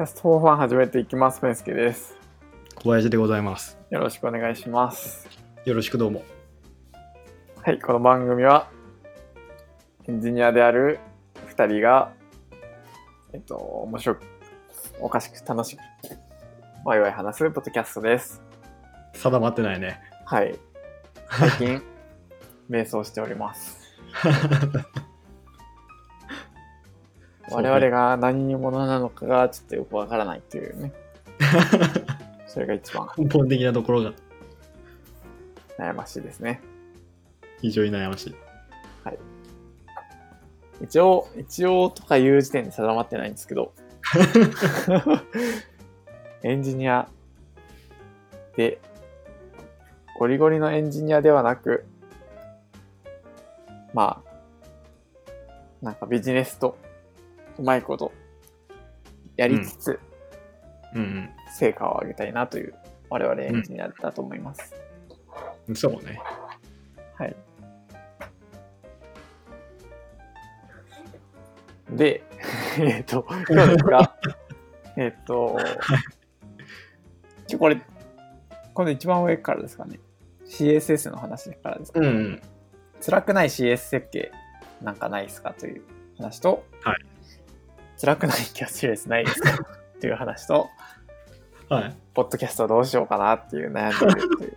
キャスト4ファン始めていきます。ペンスケです。小林でございます。よろしくお願いします。よろしくどうも。はい、この番組は、エンジニアである2人が、えっと、面白く、おかしく楽しく、ワイワイ話すポッドキャストです。定まってないね。はい。最近、瞑想しております。我々が何者なのかがちょっとよくわからないっていうね。それが一番根本的なところが悩ましいですね。非常に悩ましい。一応、一応とかいう時点で定まってないんですけど、エンジニアで、ゴリゴリのエンジニアではなく、まあ、なんかビジネスとうまいことやりつつ、うん成果を上げたいなという我々エンジニアだと思います。うん。そうね。はい。で、えっと、今日ですが、えっと、これ、この一番上からですかね。CSS の話からですか、うんうん。辛くない CS 設計なんかないですか？という話と、はい辛くないキャッシュレスないですか？という話と、はい。ポッドキャストどうしようかなっていう悩んでるという、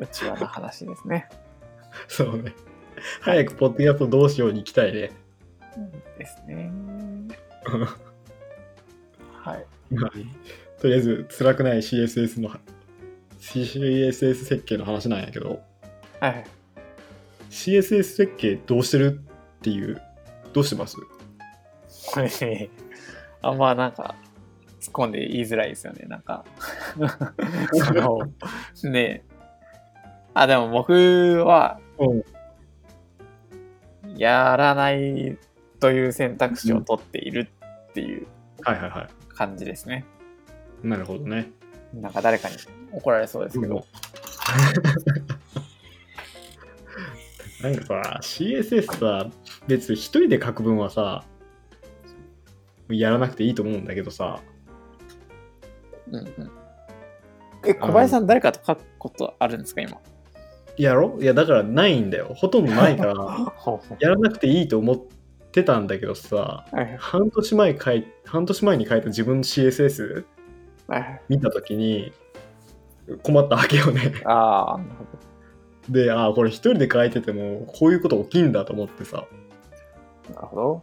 内輪の話ですね。そうね。早くポッドキャストどうしように行きたいね。ですね。はい。まあとりあえず、辛くない CSS の、CSS 設計の話なんやけど、はい。CSS 設計どうしてる？っていう、どうしてます？あんまなんか、突っ込んで言いづらいですよね。なんか、その、ねえ。あ、でも僕は、うん。やらないという選択肢を取っているっていうはいはいは感じですね。い。なるほどね。なんか誰かに怒られそうですけど。なんかさ、CSS さ、別に一人で書く分はさ、やらなくていいと思うんだけどさ、うんうん。え、小林さん誰かと書くことあるんですか、今？やろ？いや、だからないんだよ。ほとんどないから、やらなくていいと思ってたんだけどさ、半年前書い、半年前に書いた自分の CSS。見たときに、困ったわけよね。ああ、なるほど。で、ああ、これ一人で書いてても、こういうこと起きんだと思ってさ、なるほど。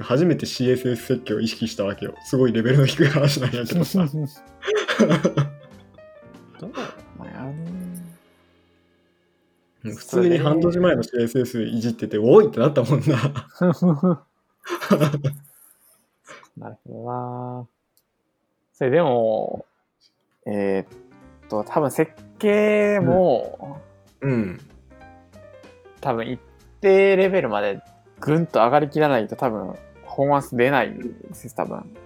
初めて CSS 設計を意識したわけよ。すごいレベルの低い話なんやけどさ。どうだろうなやる普通に半年前の CSS いじってて、おいってなったもんな。なるほどな。それでも、えーっと、多分設計も、うん。多分一定レベルまでぐんと上がりきらないと多分パフォーマンス出ないんです多分。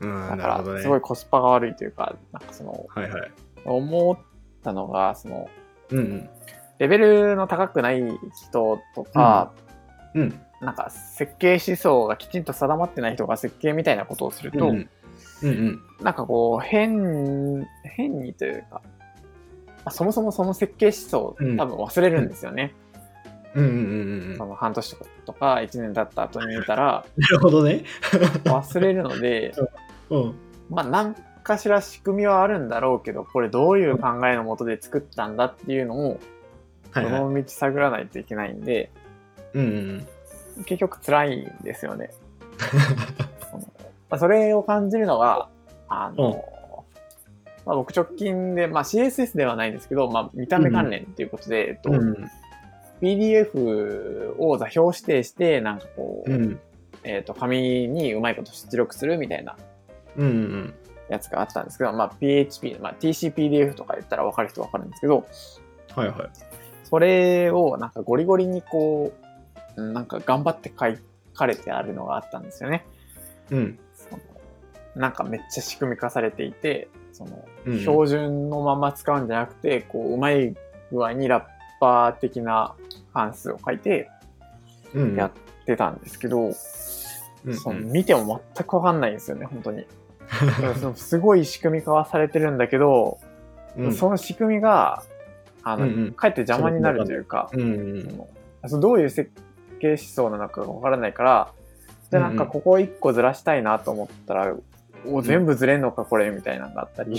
うん、だから。すごいコスパが悪いというか、なんかその、はいはい。思ったのが、その、うんうん。レベルの高くない人とか、うん。なんか設計思想がきちんと定まってない人が設計みたいなことをすると、うんうん。うんなんかこう、変、変にというか、まあそもそもその設計思想をうん多分忘れるんですよね。うんうんうんうんうん。その半年とか1年経った後に見たらなるほどね。忘れるので、うん。まあ何かしら仕組みはあるんだろうけど、これどういう考えのもとで作ったんだっていうのを、はいはい。その道探らないといけないんで、うんうん結局辛いんですよね。そのまあ、それを感じるのが、あの、まあ、僕直近で、まあ、CSS ではないんですけど、まあ、見た目関連ということで、えっとうん。うん。PDF を座標指定して、なんかこう、うん。えっ、と、紙にうまいこと出力するみたいなやつがあったんですけど、まあ、PHP、まあ、TCPDF とか言ったら分かる人分かるんですけど、はいはい。それをなんかゴリゴリにこう、うんなんか頑張って書かれてあるのがあったんですよね。うん。そのなんかめっちゃ仕組み化されていて、その、うん標準のまま使うんじゃなくて、こう、うまい具合にラッパー的な関数を書いてうん。やってたんですけど、うんその見ても全くわかんないんですよね、本当に。そのすごい仕組み化はされてるんだけど、うん。その仕組みが、あの、うんうん。かえって邪魔になるというか、うんうんそのどういう設計思想なのかがわからないから、じゃあなんかうん。うんここ一個ずらしたいなと思ったら、お全部ずれんのかこれみたいなのがあったり、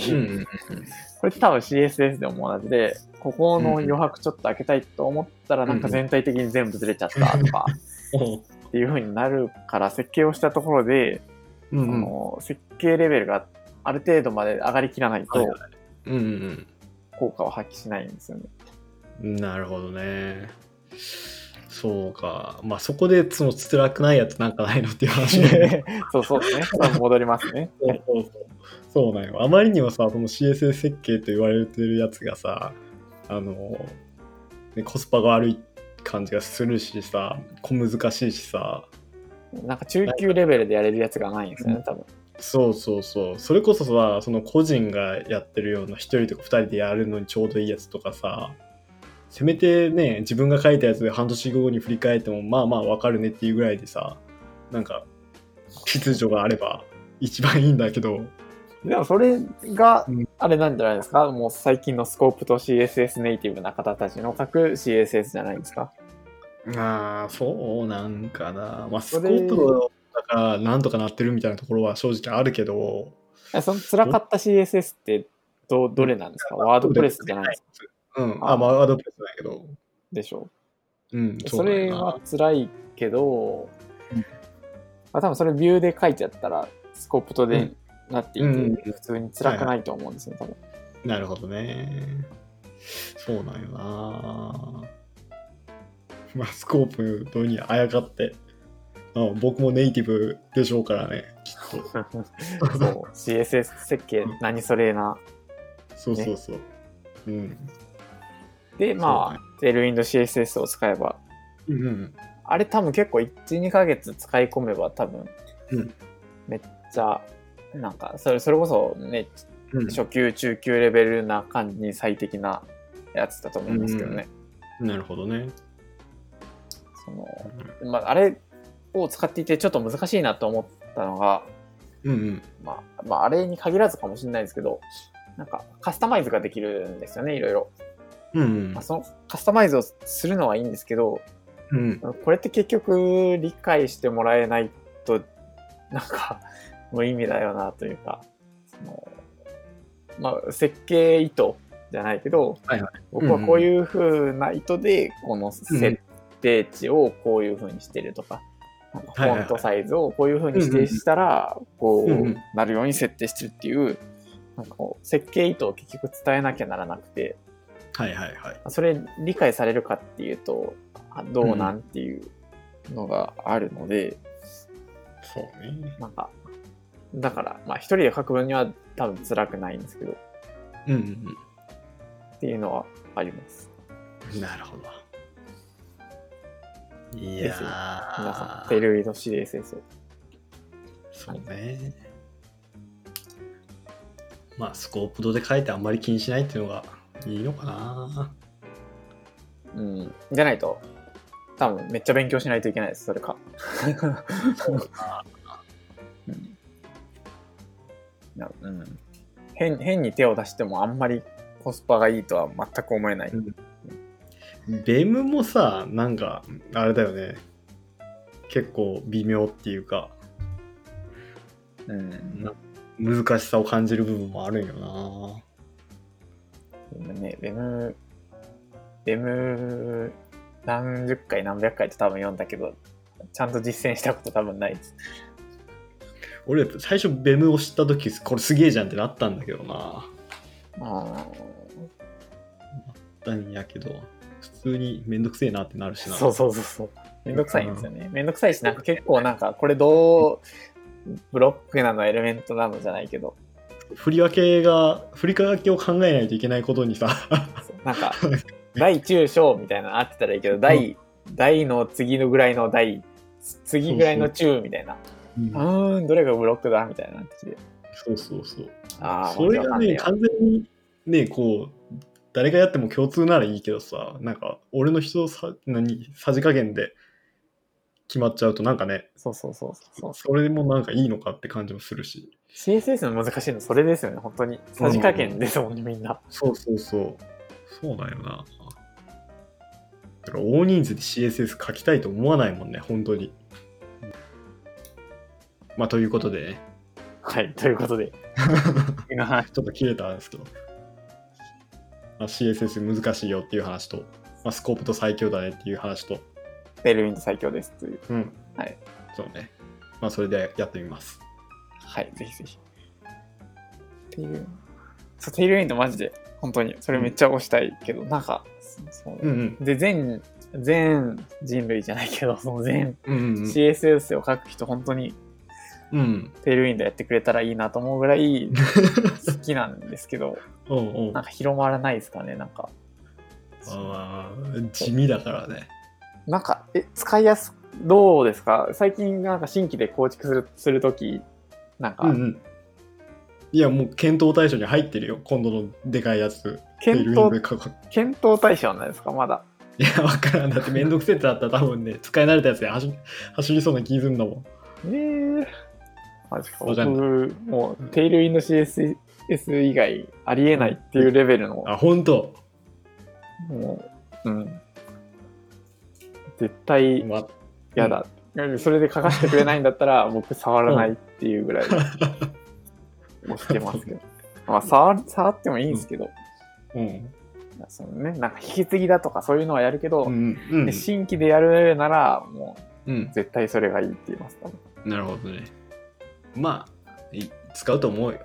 これ多分 CSS でも同じで、ここの余白ちょっと開けたいと思ったら、なんか全体的に全部ずれちゃったとかうんっていう風になるから、設計をしたところで、その設計レベルがある程度まで上がりきらないと効果を発揮しないんですよね。うんなるほどねそうか。まあそこでその辛くないやつなんかないのっていう話。ね そうそうですね。戻りますね。そうそうそう。そうなんよ。あまりにもさその CSS 設計と言われてるやつがさあの、ね、コスパが悪い感じがするしさ小難しいしさ。なんか中級レベルでやれるやつがないんですよね、多分。そうそうそう。それこそさその個人がやってるような1人とか2人でやるのにちょうどいいやつとかさせめてね自分が書いたやつで半年後に振り返ってもまあまあわかるねっていうぐらいでさなんか秩序があれば一番いいんだけど。でもそれがうん、あれなんじゃないですか、もう最近のスコープと CSS ネイティブな方たちの書く CSS じゃないですか？ああそうなんかな。まあスそれコープだからなんとかなってるみたいなところは正直あるけど。えその辛かった CSS ってどどれなんですか？ワードプレスじゃないですか？うん。あまあワードプレスだけど。でしょ。うんそれはう辛いけど、うん。まあ、多分それビューで書いちゃったらスコープとでうんなっていて、うんうん普通に辛くないと思うんですよ、多分。なるほどね。そうなんよな。まあスコープのにあやかって。あ僕もネイティブでしょうからねきっと。そう。CSS 設計何それな。そうそうそう、うんで、まあ、テールウィンド CSS を使えば、うんうんあれ多分結構1、2ヶ月使い込めば多分、うん。めっちゃ、なんか、それそれこそね、うん。初級、中級レベルな感じに最適なやつだと思うんですけどね。なるほどね。そのまあ、あれを使っていてちょっと難しいなと思ったのが、うんうん。まあ、まあ、あれに限らずかもしれないですけど、なんかカスタマイズができるんですよね、いろいろ。うんうん。まあ、そのカスタマイズをするのはいいんですけど、うん。これって結局理解してもらえないと、なんか 無意味だよなというか、そのまあ、設計意図じゃないけど、はいはい。僕はこういう風な意図で、この設定値をこういう風にしてるとか、フォントサイズをこういう風に指定したら、こうなるように設定してるっていう、なんかこう設計意図を結局伝えなきゃならなくて、はいはいはい。それ理解されるかっていうと、あどうなんっていうのがあるので、そうね。なんか、だから、まあ一人で書く分には多分辛くないんですけど、うんうんっていうのはあります。うんなるほど。いや皆さん、ーテルウィド CSS を。そうね。まあ、スコープドで書いてあんまり気にしないっていうのがいいのかな？うん。じゃないと、多分めっちゃ勉強しないといけないです、それか。うんうん、変変に手を出してもあんまりコスパがいいとは全く思えない。ベムもさ、なんか、あれだよね。結構微妙っていうか、うん。難しさを感じる部分もあるんよな。でもね、ベム、ベム、何十回何百回と多分読んだけど、ちゃんと実践したこと多分ないです。俺、最初ベムを知った時これすげえじゃんってなったんだけどな。ああ。なんやけど、普通にめんどくせえなってなるしな。そうそうそうそう。めんどくさいんですよね。めんどくさいし、なんか結構なんか、これどう、ブロックなの、エレメントなのじゃないけど、振り分けが、振り分けを考えないといけないことにさ、なんか、大中小みたいなのあってたらいいけど、大、大の次のぐらいの大、次ぐらいの中みたいな。うーん、どれがブロックだみたいななってきて。そうそうそう。ああ、それがね、完全にね、こう、誰がやっても共通ならいいけどさ、なんか、俺の人さ、何、さじ加減で決まっちゃうとなんかね、そうそうそうそう。それもなんかいいのかって感じもするし。CSS の難しいのそれですよね、本当に。さじ加減ですもんね、みんな。そうそうそう。そうだよな。だから大人数で CSS 書きたいと思わないもんね、本当に。まあ、ということでね、はい、ということで。ちょっと切れたんですけど、まあ、CSS 難しいよっていう話と、まあ、スコープと最強だねっていう話と、テールウィンド最強ですという。うん。はい。そうね。まあ、それでやってみます。はい、ぜひぜひ。っていう。そう、テールウィンドマジで、本当に、それめっちゃ押したいけど、なんか、そううんうん。で、全、全人類じゃないけど、その全うんうんうん。CSS を書く人、本当にうん。テールウィンドやってくれたらいいなと思うぐらい 好きなんですけど、うんうん。あなんか広まらないですかね、なんか。あー、地味だからね。なんか、え、使いやす、どうですか？最近なんか新規で構築する、するとき、なんか、うんうん。いや、もう検討対象に入ってるよ、今度のでかいやつ。検討、検討対象なんですか？まだ。いや、わからん。だってめんどくせえってなったら多分ね、使い慣れたやつで走走りそうな気するんだもん。えー、マジか。僕もう、テールウィンド CSS 以外ありえないっていうレベルの、あ、ほんと。もう、うん。絶対ま、嫌だ。それで書かせてくれないんだったら、僕触らないっていうぐらい押してますけど。まあ、触る触ってもいいんですけど、うん。そのね、なんか引き継ぎだとかそういうのはやるけど、うん。うんで。新規でやるなら、もうんう、絶対それがいいって言いますかなるほどね。まあ、い使うと思うよ。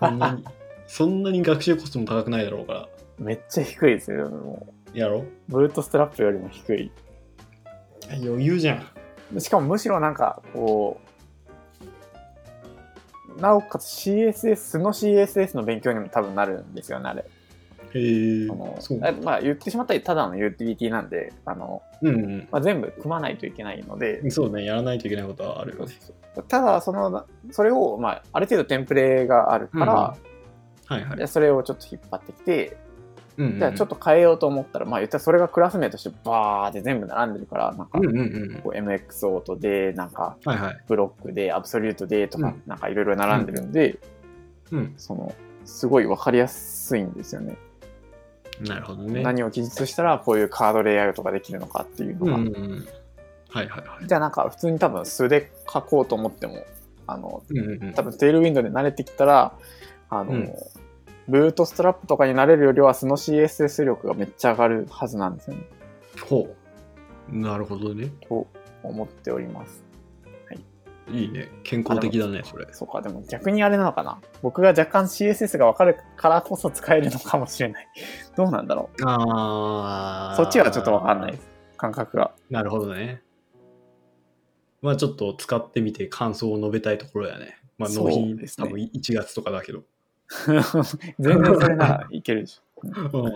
そんなに、そんなに学習コストも高くないだろうから。めっちゃ低いですよ。もやろうブートストラップよりも低い。余裕じゃん。しかもむしろなんか、こう、なおかつ CSS、素の CSS の勉強にも多分なるんですよね、あれ。へえあのそう。あまあ言ってしまったらただのユーティリティなんで、あの、うんまあ、全部組まないといけないのでう、ん。そうね、やらないといけないことはあるよね。ただその、それを、まあ、ある程度テンプレがあるから、はいはいそれをちょっと引っ張ってきて、うんうんじゃあちょっと変えようと思ったら、まあ言ったらそれがクラス名としてバーって全部並んでるから、なんかうんうんうん。こう MX オートで、なんか。ブロックで、アブソリュートでとかうん、なんかいろいろ並んでるんで、うん。その、すごいわかりやすいんですよね。なるほどね。何を記述したらこういうカードレイアウトができるのかっていうのが。うんうんうん。はいはいはい。じゃあなんか普通に多分素で書こうと思っても、あの、うんうんうん多分テールウィンドウで慣れてきたら、あの、うんブートストラップとかになれるよりは素の CSS 力がめっちゃ上がるはずなんですよね。ほう。なるほどね。と思っております。いいね。健康的だね、それ。そうか、でも逆にあれなのかな。僕が若干 CSS がわかるからこそ使えるのかもしれない。どうなんだろああ。う。そっちはちょっとわかんないです。感覚が。なるほどね。まあちょっと使ってみて感想を述べたいところやね。まあそう納品、ですね多分1月とかだけど。全然それならいけるでしょ。うん。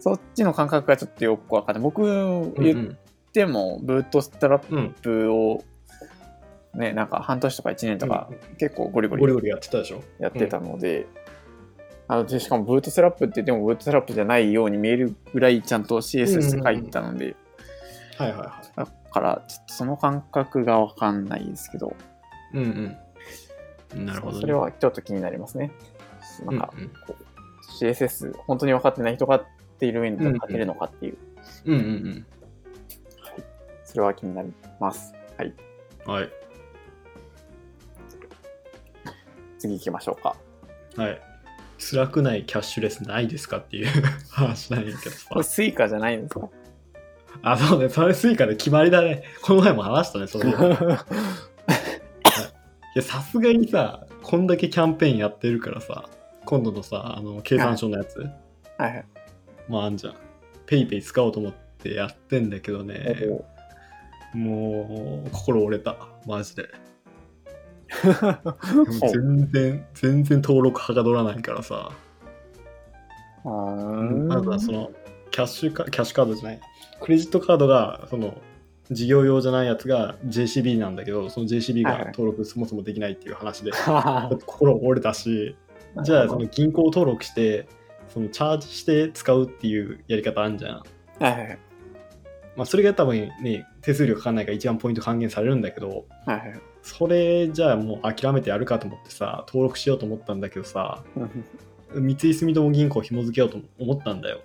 そっちの感覚がちょっとよくわかんない。僕言っても、ブートストラッ。プをね、なんか半年とか1年とか結構ゴリゴリゴリゴリやってたでしょ？やってたので、あのでしかもブートストラップって言ってもブートストラップじゃないように見えるぐらいちゃんと CSS 書いてたので、はいはいはだからちょっとその感覚がわかんないですけど、い。うんうん。なるほど、ね。それはちょっと気になりますね。なんかうんうんこう CSS 本当に分かってない人が Tailwind で書けるのかっていう、うんうんそれは気になります。はい。うん。はい。次行きましょうか。はい。辛くないキャッシュレスないですかっていう 話なんやけどさこれ。スイカじゃないんですか？あ、そうね。それスイカで決まりだね。この前も話したね、それ。いや、さすがにさ、こんだけキャンペーンやってるからさ、今度のさ、あの、経産省のやつ、はいはい。まああんじゃん。ペイペイ使おうと思ってやってんだけどね、もう、心折れた。マジで。全然、全然登録はかどらないからさ。うーんまずはその、キャッシュカ、キャッシュカードじゃない。クレジットカードが、その、事業用じゃないやつが JCB なんだけど、その JCB はいはいが登録そもそもできないっていう話で、心折れたし、じゃあそのは銀行登録して、そのチャージして使うっていうやり方あるじゃん。いはいはい。まあそれが多分ね、手数料かかんないから一番ポイント還元されるんだけど、はいはい。それじゃあもう諦めてやるかと思ってさ、登録しようと思ったんだけどさ、三井住友銀行紐付けようと思ったんだよ。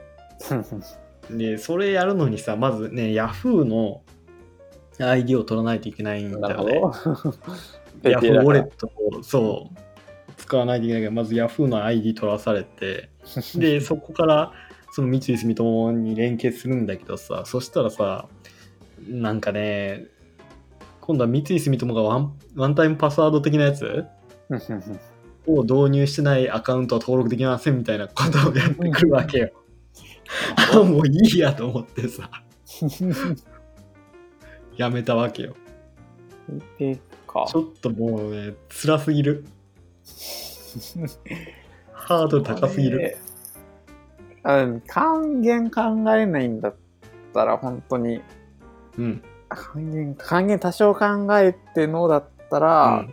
で、それやるのにさ、まずね、Yahoo の ID を取らないといけないんだよね。ど。ヤフーウォレット。トをそう使わないといけないからまずヤフーの ID 取らされて でそこからその三井住友に連携するんだけどさそしたらさなんかね今度は三井住友がワンワンタイムパスワード的なやつ？を導入してないアカウントは登録できませんみたいなことをやってくるわけよ。あもういいやと思ってさやめたわけよ。でか。ちょっともうね辛すぎる。ハードル高すぎる。あの還元考えないんだったら、本当に、うん。還元、還元多少考えてのだったら、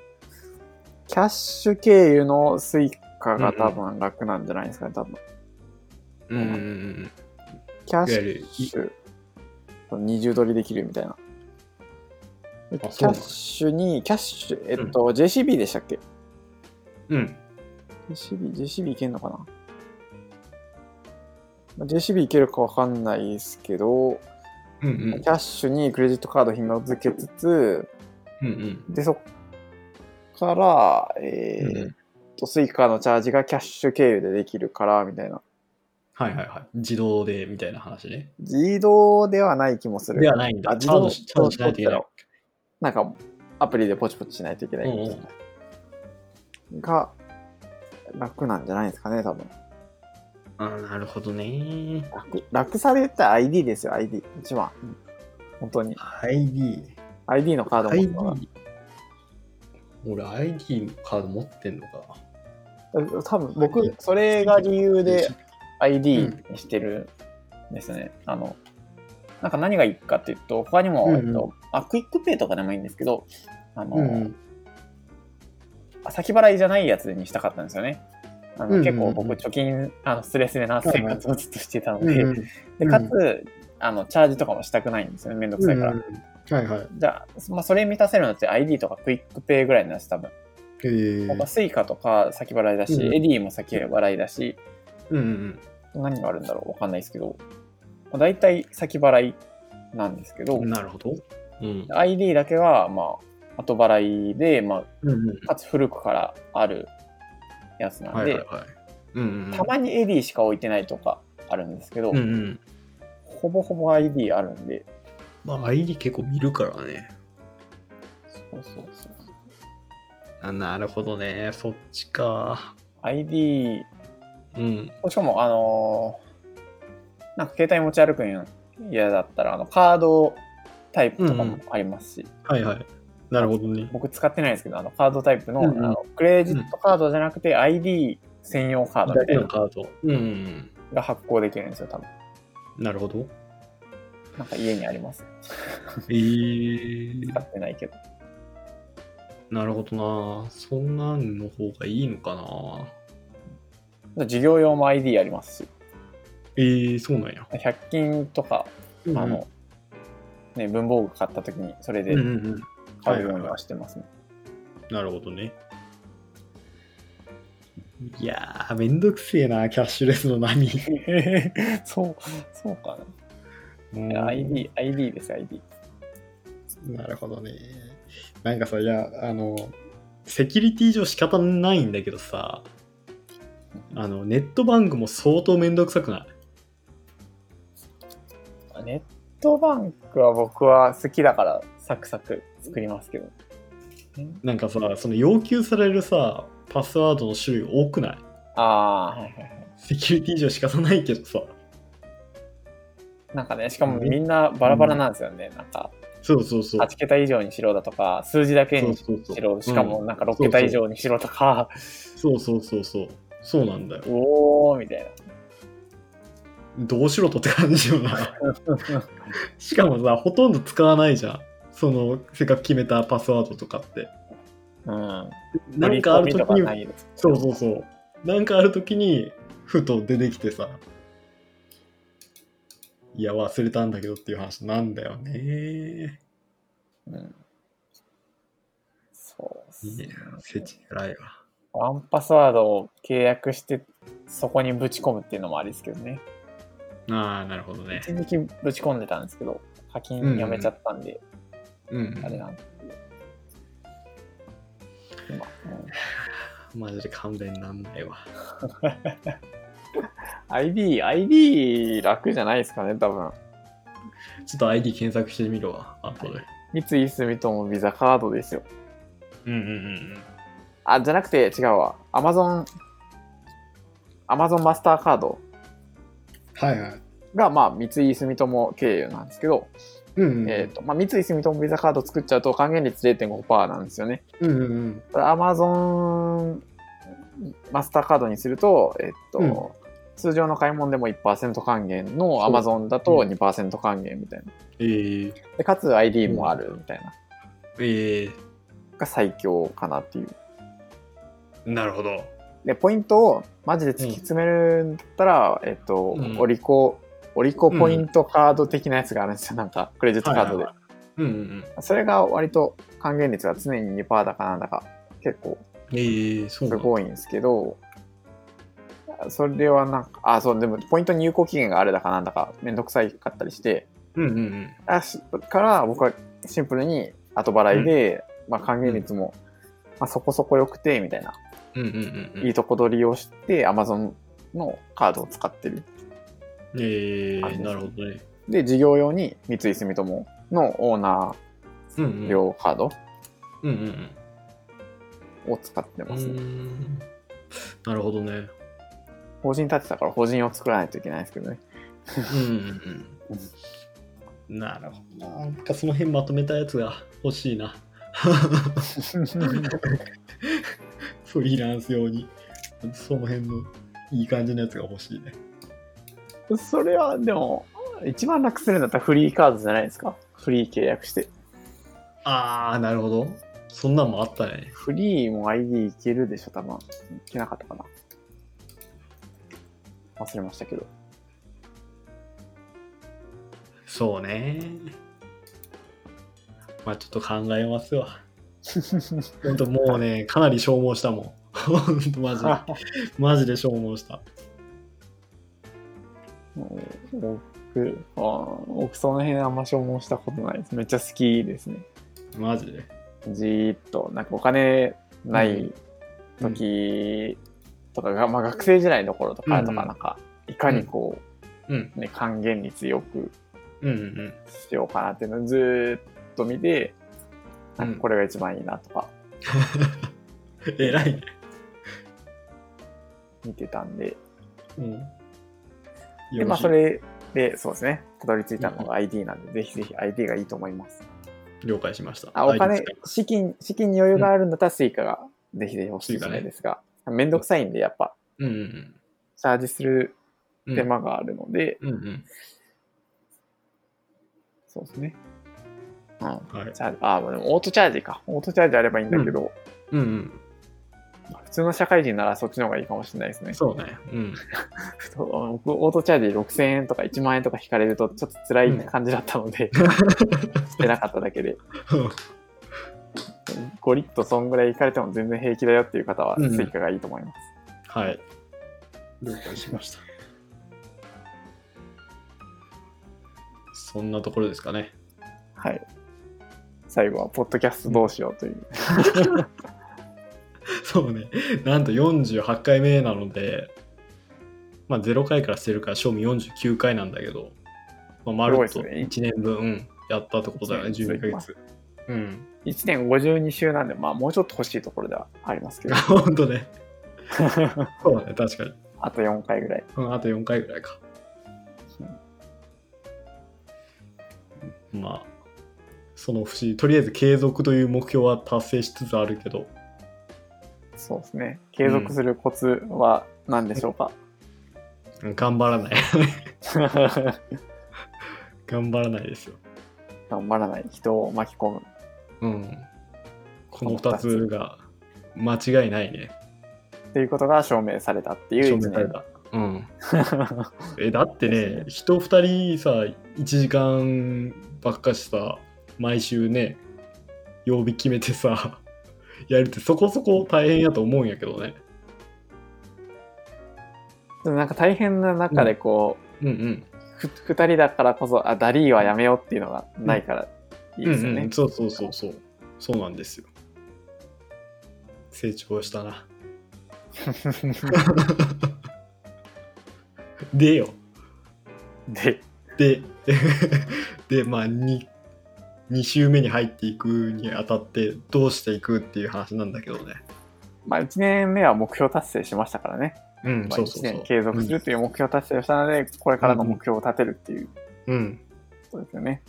キャッシュ経由のスイカが多分楽なんじゃないですかね、多分。うんうんうんうん。キャッシュ、二重取りできるみたいな。でキャッシュに、キャッシュ、えっと、JCB でしたっけ？うん。JCB、JCB いけんのかな？まあ ?JCB いけるかわかんないですけど、うんうんキャッシュにクレジットカード紐付けつつ、うんで、そっから、えうん。と、スイカのチャージがキャッシュ経由でできるから、みたいな。はいはいはい。自動でみたいな話ね。自動ではない気もする。ではないんだ。あ、自動チャージしないといけない。なんか、アプリでポチポチしないといけない。うんが、楽なんじゃないですかね、多分。あなるほどね。楽、楽さで言ったら ID ですよ、ID。一番。うん本当に。ID。ID のカード持って ID るのが。俺 ID のカード持ってんのか多分僕、それが理由でう ID んにしてるんですね。あの、なんか何がいいかっていうと、他にも、うんうん。えっと、あ、クイックペイとかでもいいんですけど、あの、うんあ先払いじゃないやつにしたかったんですよね。あのうんうんうん。結構僕、貯金、あの、スレスレな生活をずっとしてたので、うんうん。で、かつ、あの、チャージとかもしたくないんですよね。めんどくさいから。うんはいはい。じゃあ、まあ、それ満たせるのって ID とかクイックペイぐらいなんです、多分。え。ースイカとか先払いだし、うん。エディも先払いだし、うんうん。何があるんだろうわかんないですけど、まあ、大体先払いなんですけど、うん。なるほど。うん。ID だけは、まあ、後払いで、まうんうんあ、かつ古くからあるやつなんで、はいはいはい。うんうんたまに AD しか置いてないとかあるんですけど、うんうん。ほぼほぼ ID あるんで、まあ ID 結構見るからね。そうそうそう。あなるほどね。そっちか。ID、うん。しかも、あのーなんか携帯持ち歩くん嫌だったら、あの、カードタイプとかもありますし、はいはい。なるほどね。僕使ってないですけど、あの、カードタイプの,、うんうんあのクレジットカードじゃなくて ID 専用カードみたいなのカード。うんうんが発行できるんですよ、多分。うん。なるほど。なんか家にあります。えー 使、ってないけど。なるほどな。そんなんの方がいいのかな。授業用も ID ありますし、えー、そうなんや。100均とか、あの、ね、文房具買った時にそれでうんうんうん。買うようにはしてますね。なるほどね。いやー、めんどくせえな、キャッシュレスの波。そう、そうかな。ID、ID です、ID。なるほどね。なんかさ、いや、あの、セキュリティ上仕方ないんだけどさ、あの、ネットバンクも相当めんどくさくない？ネットバンクは僕は好きだからサクサク作りますけど。なんかさ、その要求されるさ、パスワードの種類多くない？ああ、はいはいはい。セキュリティ上仕方ないけどさ。なんかね、しかもみんなバラバラなんですよね。なんか、そうそうそう。8桁以上にしろだとか、数字だけにしそうそうそうろ、しかもうんなんか6桁以上にしろとか、そうそうそうそう。そうなんだよ。おーみたいな。どうしろとって感じよな。しかもさ、ほとんど使わないじゃん。その、せっかく決めたパスワードとかって。うん。なんかある時に。そうそうそう。なんかある時に、ふと出てきてさ。いや、忘れたんだけどっていう話なんだよね。うん。そうっすねいや、フェチ偉いわ。ワンパスワードを契約して、そこにぶち込むっていうのもありですけどね。ああ、なるほどね。一時期ぶち込んでたんですけど、課金やめちゃったんで、うんあ。れなんですけど。今、うんマジで勘弁なんないわ。ID、ID 楽じゃないですかね、多分。ちょっと ID 検索してみるわ、後で。三井住友ビザカードですよ。うんうんうんあ、じゃなくて違うわ。アマゾン、アマゾンマスターカードはいはい。が、まあ、三井住友経由なんですけど、うんうん。えっ、と、まあ、三井住友ビザカード作っちゃうと還元率0.5%なんですよね。うんうんうん。アマゾンマスターカードにすると、えっ、と、うん通常の買い物でも1%還元のアマゾンだと2%還元みたいな。えー、で、かつ ID もあるみたいな。えが最強かなっていう。ー、なるほど。で、ポイントをマジで突き詰めるんだったら、えっと、うんオリコ、オリコポイントカード的なやつがあるんですよ。なんか、クレジットカードで。はいはいうんうんうん。それが割と還元率が常に2%だかなんだか、結構す。ごいんですけど、それはなんか、あ、そう、でも、ポイントに有効期限があるだかなんだか、めんどくさいかったりして、うんうんうん。あしから僕はシンプルに後払いで、まあ還元率も、まあ、そこそこ良くて、みたいな、うんうんうんうん。いいとこ取りをして、Amazon のカードを使ってる。えー、なるほどね。で、事業用に三井住友のオーナ。ー用カードうんうんを使ってますね。なるほどね。法人立てたから法人を作らないといけないですけどね。うんうんうん。なるほどな。なんかその辺まとめたやつが欲しいな。フリーランス用に。その辺のいい感じのやつが欲しいね。それはでも、一番楽するんだったらフリーカードじゃないですか？フリー契約して。あー、なるほど。そんなんもあったね。フリーも ID いけるでしょ、多分。いけなかったかな。忘れましたけど。そうね。まあちょっと考えますわ。ほんともうね、かなり消耗したもん。マジで。マジで消耗した。僕、あー僕その辺あんま消耗したことないです。めっちゃ好きですね。マジで。じーっと、なんかお金ない時とかが、まあ学生時代の頃とかとか、うんうんなんか、いかにこうん。う、ね、還元率よくうんうんしようかなっていうのをずーっと見て、うん。なんかこれが一番いいなとか 偉いね。見てたんで、うん。で、まあそれで、そうですね、たどり着いたのが ID なんで、ぜひぜひ ID がいいと思います。了解しました。あお金資金、資金に余裕があるんだったら Suica がぜひぜひおすすめですが、めんどくさいんで、やっぱ、うんうんチャージするうん。手間があるので、うんうん。そうですね。うん。はい。チャージ、あ、でもオートチャージか。オートチャージあればいいんだけど、うんうん。普通の社会人ならそっちの方がいいかもしれないですね。そうね。うん。オートチャージ6000円とか1万円とか引かれるとちょっと辛い感じだったので、してなかっただけで、5リットそんぐらい引かれても全然平気だよっていう方は、うんスイカがいいと思います。はい。了解しました。そんなところですかね。はい。最後は、ポッドキャストどうしようという。そうね。なんと48回目なので、まあ0回からしてるから、正味49回なんだけど、まあ、まるっとすごいですね1年分、うんやったってことだよね、一年12ヶ月。うん。1年52週なんで、まあもうちょっと欲しいところではありますけど、ほんとね。そうだね、確かに。あと4回ぐらい。うん、あと4回ぐらいか。まあ、その節、とりあえず継続という目標は達成しつつあるけど、そうですね。継続するコツは何でしょうか、うん頑張らない。頑張らないですよ。頑張らない人を巻き込む。うん。この2つが間違いないね。っていうことが証明されたっていう1年証明された。うん。えだってね人2人さ1時間ばっかしさ毎週ね曜日決めてさ やるってそこそこ大変やと思うんやけどね。でもなんか大変な中でこう、うん。うんふ二人だからこそ、あ、ダリーはやめようっていうのがないからいいですよね。うんうん、そうそうそうそう。そうなんですよ。成長したな。でよ。で、で。でまあ 2, 2週目に入っていくにあたってどうしていくっていう話なんだけどね。まあ1年目は目標達成しましたからね。うんまあ、1そうそうそう。年継続するっていう目標達成をしたので、これからの目標を立てるっていう。うん、うん、ことですよね。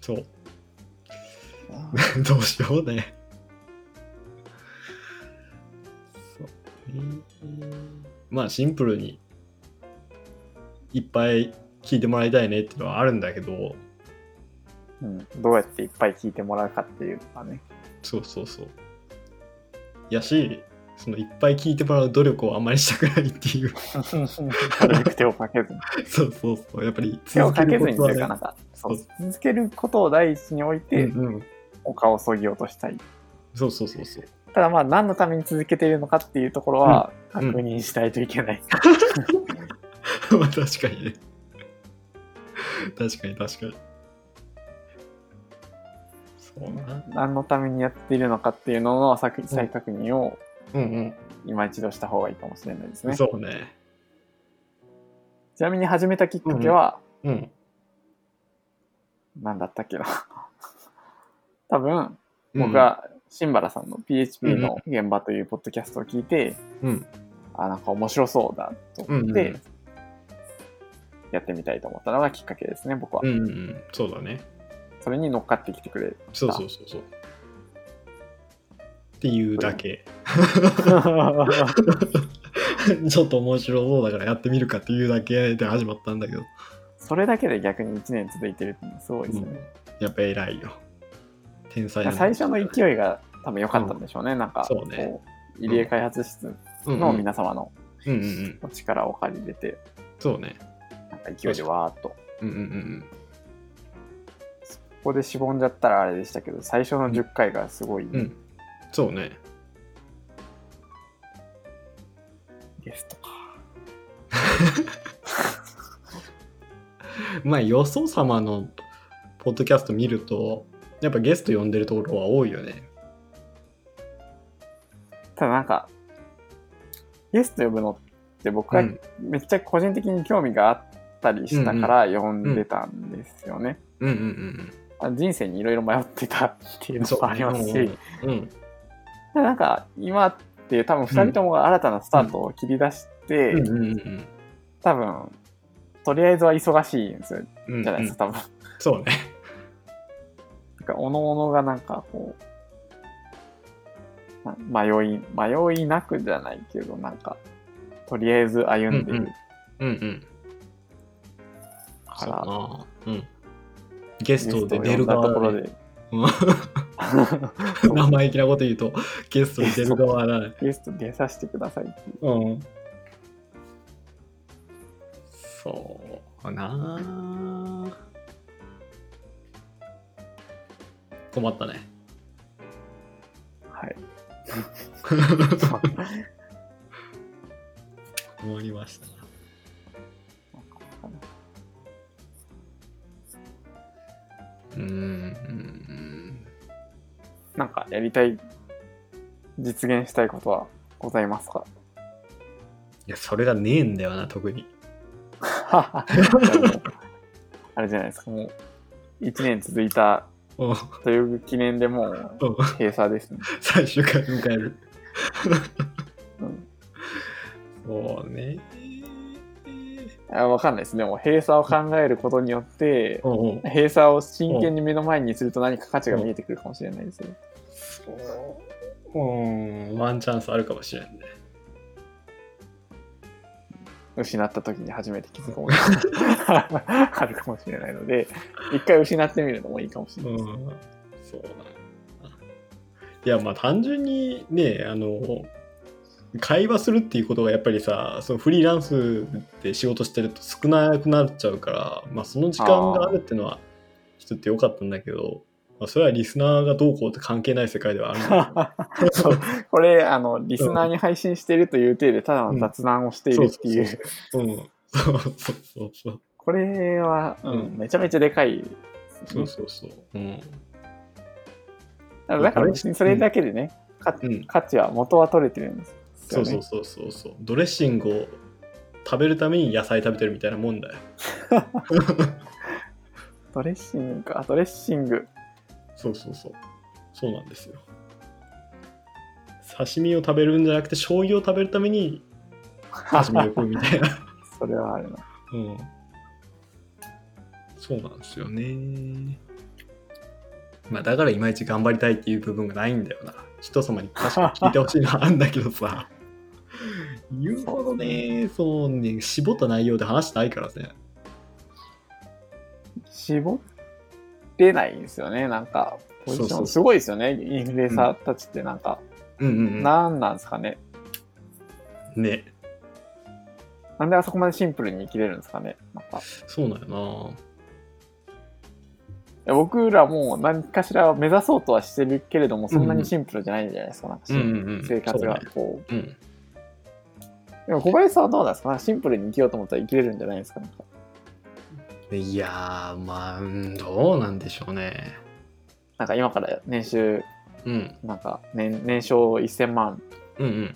そう。どうしようね。そうね。まあシンプルにいっぱい聞いてもらいたいねっていうのはあるんだけどうん、どうやっていっぱい聞いてもらうかっていうのはね。そうそうそう。やしそのいっぱい聞いてもらう努力をあんまりしたくないっていう。なるべく手をかけずに。そうそうそう。やっぱり手をかけずにというか、ねなんか、そうそ続けることを第一に置いて、うんうをそぎ落としたい。そうそうそうそう。ただまあ、何のために続けているのかっていうところは、うん。確認しないといけない。まあ確かにね。確かに確かに。そうな何のためにやっているのかっていうのの再再確認をうん今一度した方がいいかもしれないですうんね。そうね。ちなみに始めたきっかけは、うん。何だったっけな。多分、僕が新原さんの PHP の現場というポッドキャストを聞いて、うん。あ、なんか面白そうだと思ってうんうん、やってみたいと思ったのがきっかけですね、僕は。うんうんうん。そうだねそれに乗っかってきてくれる。そうそうそうそう。っていうだけ。ちょっと面白そうだからやってみるかっていうだけで始まったんだけど。それだけで逆に1年続いてるってすごいですよね。やっぱ偉いよ。天才最初の勢いが多分良かったんでしょうね。なんか、そうね。こう入江開発室の皆様のうんうんうん。お力を借りれて、そうね。なんか勢いでわーっと。うんうんうんここでしぼんじゃったらあれでしたけど、最初の10回がすごい、うんうん。そうね。ゲストか。まあよそ様のポッドキャスト見るとやっぱゲスト呼んでるところは多いよね。ただなんか、ゲスト呼ぶのって僕はうん。めっちゃ個人的に興味があったりしたから呼んでたんですよね。うんうんうんあ人生にいろいろ迷ってたっていううんのもありますし、うんうんなんか今って多分2人ともが新たなスタートを切り出して、うんうんうん多分、とりあえずは忙しいんですじゃないですか、多分。そうね。なんか、おのおのがなんかこう、な迷い、迷いなくじゃないけど、なんか、とりあえず歩んでる。うんうん。そうから、な。うんゲストで出出る側ろで、うん。生意気なこと言うとゲストに出る側だね。ゲスト出させてくださいっていう。うん。そうなあ。困ったね。はい。困りましたうーんなんか、やりたい、実現したいことはございますか？いやそれがねえんだよな特に。あれじゃないですか、もう、1年続いたうんという記念でもううん閉鎖ですね。最終回迎える。うん。そうねあわかんないです。でも閉鎖を考えることによって、うんうん閉鎖を真剣に目の前にすると何か価値が見えてくるかもしれないですよ。そううんワンチャンスあるかもしれんね失った時に初めて気づくものが あるかもしれないので、一回失ってみるのもいいかもしれないです。うんそういやまあ単純にねあの会話するっていうことがやっぱりさそのフリーランスで仕事してると少なくなっちゃうから、まあ、その時間があるっていうのは人ってよかったんだけど、まあ、それはリスナーがどうこうって関係ない世界ではあるんだ そう。これ、あの、リスナーに配信してるという体で、ただの雑談をしているっていう。これは、うんうん。めちゃめちゃでかいね。そうそうそう、うん。だから別にそれだけでね、かうん、価値は元は取れてるんです。そうそうそうそうそう。ドレッシングを食べるために野菜食べてるみたいなもんだよ。ドレッシングか、ドレッシング。そうそうそう。そうなんですよ。刺身を食べるんじゃなくて醤油を食べるために 刺身を食うみたいな。それはあるな。うん。そうなんですよね。まあだからいまいち頑張りたいっていう部分がないんだよな人様に確か聞いてほしいのはあるんだけどさ。言うほどね。そうね。絞った内容で話してないからね。絞れないんですよね、なんか。ポジション。すごいですよね、インフルエンサーたちってなんか、うんうんうん。なんなんですかね。ね。なんであそこまでシンプルに生きれるんですかね。なんか。いそうなんよや僕らも何かしら目指そうとはしてるけれども、そんなにシンプルじゃないじゃないですか、なんか生活がこう。うん。でも小林さんはどうなんですか？シンプルに生きようと思ったら生きれるんじゃないですか？なんか。いやーまあうんどうなんでしょうね。なんか今から年収、うん。なんか年年商1000万うんうん。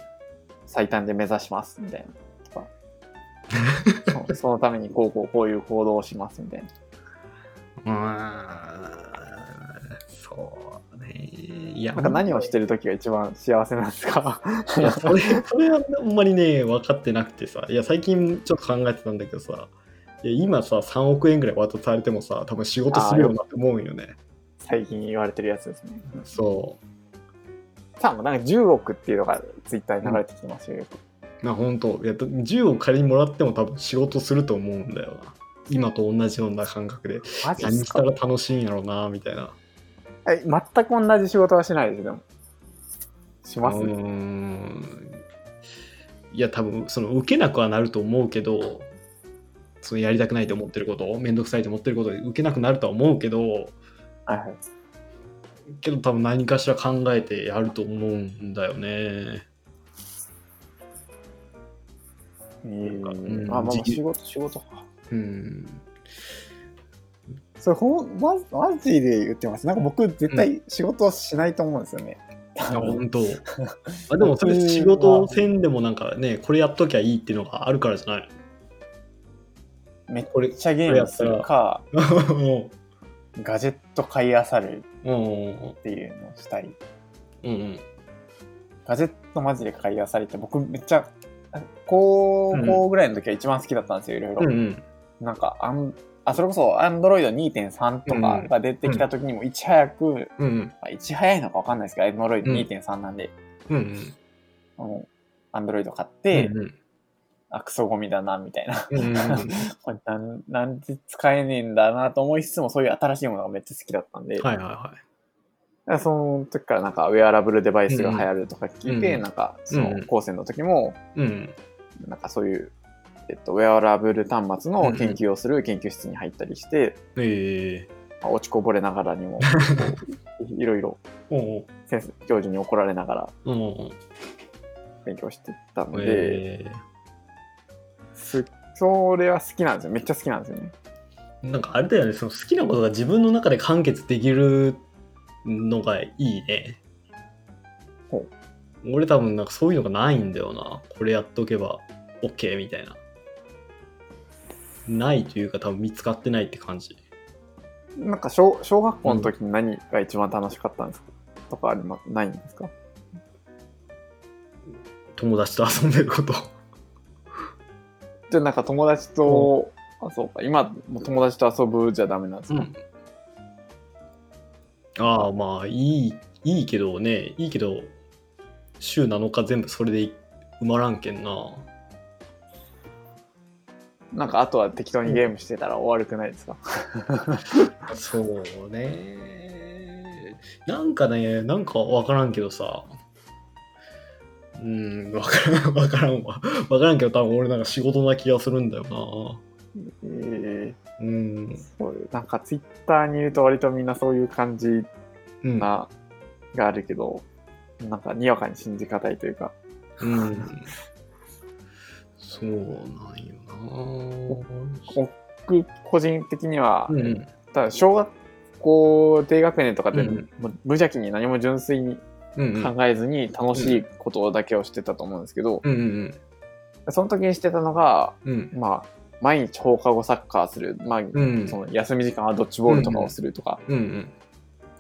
最短で目指しますみたいな。とか。そそのためにこうこうこういう行動をしますみたいな。うーん。そうね。いや。なんか何をしてる時が一番幸せなんですか？いやそれそれはあんまりね分かってなくてさ。いや最近ちょっと考えてたんだけどさ。いや今さ3億円ぐらい渡されてもさ多分仕事するよなって思うよね。最近言われてるやつですね。そさあもうなんか10億っていうのがツイッターに流れてきてますよ。よく。うまあ本当。いや10億仮にもらっても多分仕事すると思うんだよな今と同じような感覚で何した楽しいんやろうなみたいな。え全く同じ仕事はしないですでも。します？うーん。いや多分その受けなくはなると思うけどそのやりたくないと思ってること面倒くさいと思ってることで受けなくなるとは思うけどはいはい。けど多分何かしら考えてやると思うんだよね。えーうん。あ、まあ、時給仕事、仕事か。うん。それほん、ま、マジで言ってます。なんか僕、絶対仕事はしないと思うんですよね。いや本当。あでもそれ仕事せんでもなんかねこれやっときゃいいっていうのがあるからじゃない？めっこれちゃゲームするか、のガジェット買い漁るうんうんっていうのをしたい。うんうん。ガジェットマジで買い漁りって僕めっちゃ、高校ぐらいの時は一番好きだったんですよ、いろいろ。うんうんなんかあん、あ、それこそ Android 2.3とかが出てきた時にもいち早く、うんうん。まあいち早いのかわかんないですけど、Android 2.3なんで、うんうん。あの Android 買って、うんうん。あ、クソゴミだな、みたいな。これなんなんで使えねえんだなと思いつつも、そういう新しいものがめっちゃ好きだったんで、はいはいはい。その時からなんかウェアラブルデバイスが流行るとか聞いて、うんなんかそうんの高専の時も、うん。なんかそういう、えっと、ウェアラブル端末の研究をする研究室に入ったりして、ええまあ落ちこぼれながらにも、いろいろ先生、教授に怒られながら勉強してたので、えすそれは好きなんですよ。めっちゃ好きなんですよね。えなんかあれだよね。その好きなことが自分の中で完結できるのがいいね。ほ俺多分なんかそういうのがないんだよな。これやっとけば OK みたいなないというか多分見つかってないって感じ。なんか小小学校の時に何が一番楽しかったんですか、とかありまないんですか？友達と遊んでること。じゃあなんか友達と、あ、そうか、今も友達と遊ぶじゃダメなんですか、ああまあいいいいけどね。いいけど週7日全部それで埋まらんけんななんかあとは適当にゲームしてたら終わるくないですか、そうねなんかねなんか分からんけどさうん、わからん、わからんわ。わからんけど、多分俺なんか仕事な気がするんだよえな。うんー、。そうなんかツイッターにいると割とみんなそういう感じうん。な、があるけど、なんかにわかに信じがたいというか、うん。そうなんよ僕個人的には、な。うん。ただ小学校低学年とかで、うん無邪気に何も純粋にうん。考えずに楽しいことだけをしてたと思うんですけど、うんうんその時にしてたのが、うん。まあ、毎日放課後サッカーする、まあ、うん。その休み時間はドッジボールとかをするとか、うん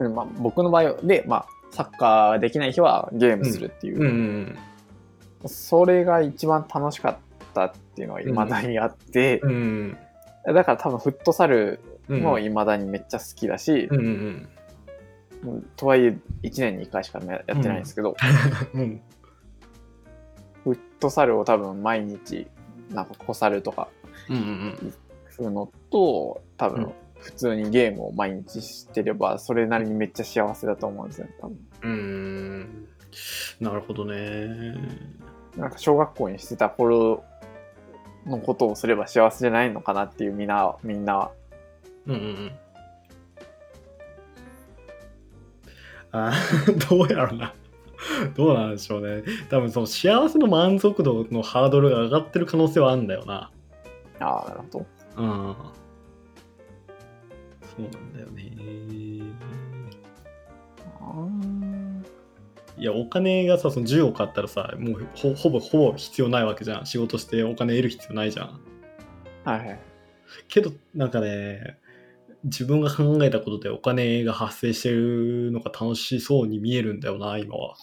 うん。まあ、僕の場合で、まあ、サッカーできない日はゲームするっていう、うんうんそれが一番楽しかったっていうのは未だにあって、うん。うんだから多分フットサルうん。も未だにめっちゃ好きだし、うんうんとはいえ1年に1回しかやってないんですけど。フットサルを多分毎日なんか小サルとかするのと多分うん普通にゲームを毎日してればそれなりにめっちゃ幸せだと思うんですよ多分うん。うん。なるほどね。なんか小学校にしてた頃のことをすれば幸せじゃないのかなっていうみんなみんなはうんうんうん。あー どうやろうな。どうなんでしょうね。多分その幸せの満足度のハードルが上がってる可能性はあるんだよな。ああなるほどうん。そうなんだよね。いや、お金がさ、その10億あったらさ、もうほほぼほぼ必要ないわけじゃん。仕事してお金得る必要ないじゃん。はいはいけど、なんかね、自分が考えたことでお金が発生してるのが楽しそうに見えるんだよな、今は。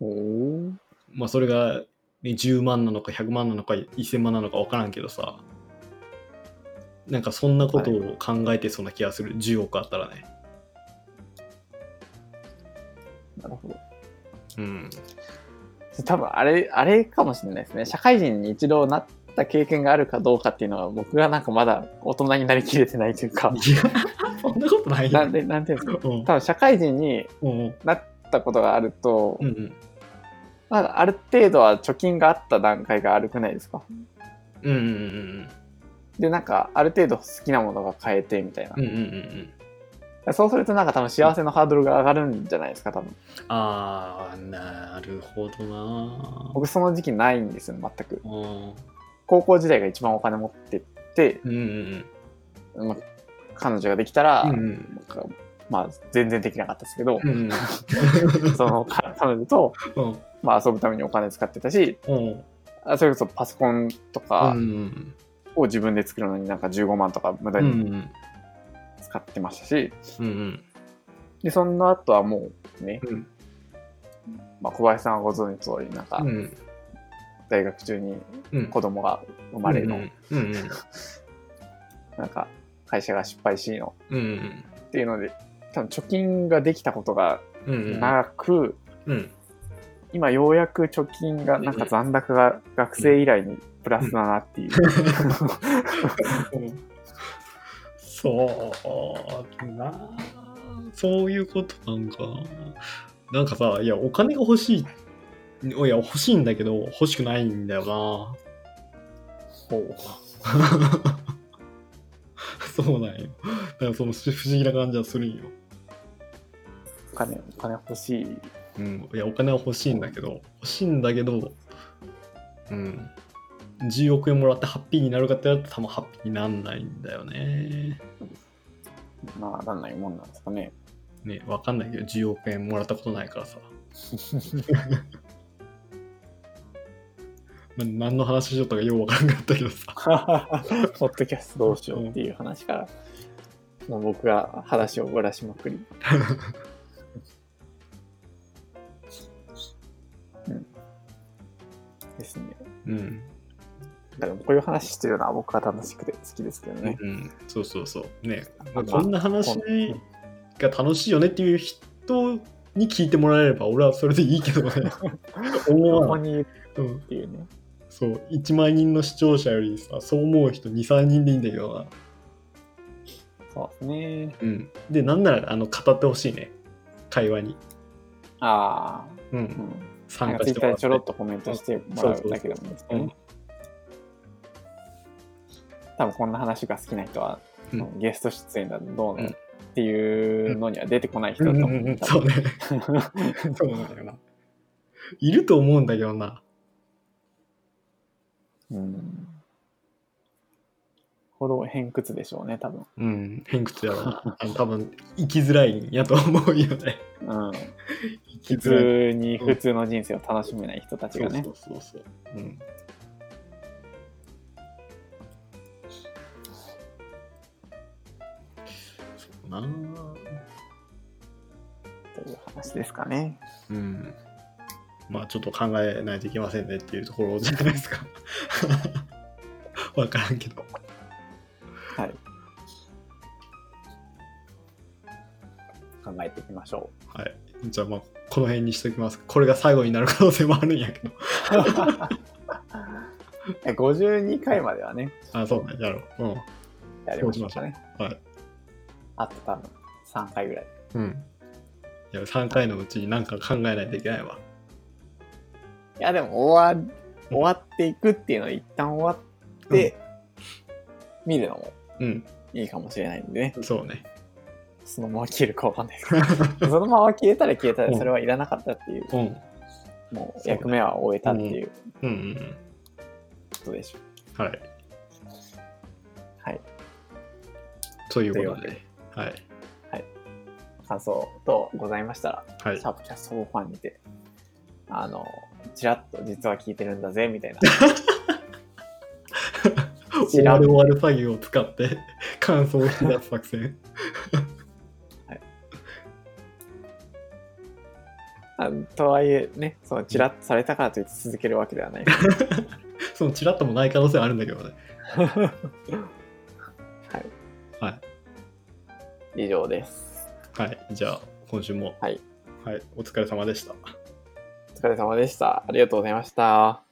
おおまあ、それが、ね、10万なのか100万なのか1000万なのか分からんけどさ。なんかそんなことを考えてそうな気がする。10億あったらね。なるほど。うん。多分あれあれかもしれないですね。社会人に一度なった経験があるかどうかっていうのは僕がなんかまだ大人になりきれてないというか。いや、そんなことないよ。なんでなんていうんですか？うん。多分社会人にうん。なったことがあると、うんうん。まあ、ある程度は貯金があった段階が悪くないですか？うんうんうん。でなんかある程度好きなものが買えてみたいな。うんうんうんうんそうするとなんか多分幸せのハードルが上がるんじゃないですか多分。ああなるほどな。僕その時期ないんですよ全く。うん。高校時代が一番お金持ってって、うんうんまあ、彼女ができたら、うんまあ全然できなかったですけど、うん そのか彼女と、うん。まあ、遊ぶためにお金使ってたしそれこそパソコンとうかんを自分で作るのになんか15万とか無駄うにん使ってましたし、うんでその後はもうね、うん。まあ、小林さんはご存知の通りなんかうん。大学中にうん。子供が生まれの、うんうんなんか会社が失敗しのうんっていうので多分貯金ができたことがうん。なく、うん。今ようやく貯金がなんか残高が学生以来にプラスだなっていう、そうなそういうことなんかなんかさいやお金が欲しいいや欲しいんだけど欲しくないんだよなそうそうなんよ。だからその不思議な感じはするんよ。お金お金欲しいうん。いや、お金は欲しいんだけど、欲しいんだけど、うん。10億円もらってハッピーになるかってやると多分ハッピーになんないんだよね。まあなんないもんなんですかねね、わかんないけど、10億円もらったことないからさ。な何の話しよったかようわからなかったけどさ。ポッドキャストどうしようっていう話から、もう僕が話をぶらしまくり。うん、ですね。うん。だからこういう話してるのは僕は楽しくて好きですけどね。うん、そうそうそう。ね、まあこんな話こが楽しいよねっていう人に聞いてもらえれば俺はそれでいいけどね。思わ。にっていうね。そう、1万人の視聴者よりさ、そう思う人2、3人でいいんだけどな。そうですね。うん。で、なんなら、あの、語ってほしいね。会話に。ああ、う。うんん。参なんかツイッター加してもらってでちょろっとコメントしてもらうだけでもいいですけどね。多分こんな話が好きな人は、うん。ゲスト出演だどううん。のっていうのには出てこない人だと思う。うん。うん。うん。多分そうね。そうなん。だよな。いると思うん。だけどな。うん。ほど偏屈でしょうね、多分。うん、偏屈やろな。あの多分生きづらいん。やと思うよね。うん。生き普づらい。通に普通の人生を楽しめない人たちがね。そうそうそうそう。うん。なという話ですかね。うん。まあちょっと考えないといけませんねっていうところじゃないですか。わからんけど。はい。考えていきましょはい。じゃあまあこの辺にしときます。これが最後になる可能性もあるんやけど。う。え52回まではね、あ、そうね。やろう。うん。やりましょうかね。はい。あと多分3回ぐらい。うん。いや、3回のうちに何か考えないといけないわ。いや、でも終わ、終わっていくっていうのは一旦終わって、見るのもうん。いいかもしれないんでね。そうね。そのまま消えるかわかんないですけど。そのまま消えたら消えたらそれはいらなかったっていう、うん。もう役目は終えたっていううんうんうん。ことでしょう。はい。はい。ということとい。はい。感想とございましたら、はいシ。ャープキャストファンにて、あの、ちらっと実は聞いてるんだぜ、みたいな。終わる終わる作業を使って 感想を引き出す作戦。あとはいえね、そのチラッとされたからといって続けるわけではない。そのチラッともない可能性はあるんだけどね。はい。はい。以上です。はい。じゃあ、今週も。はい。はい。お疲れ様でした。お疲れ様でした。ありがとうございました。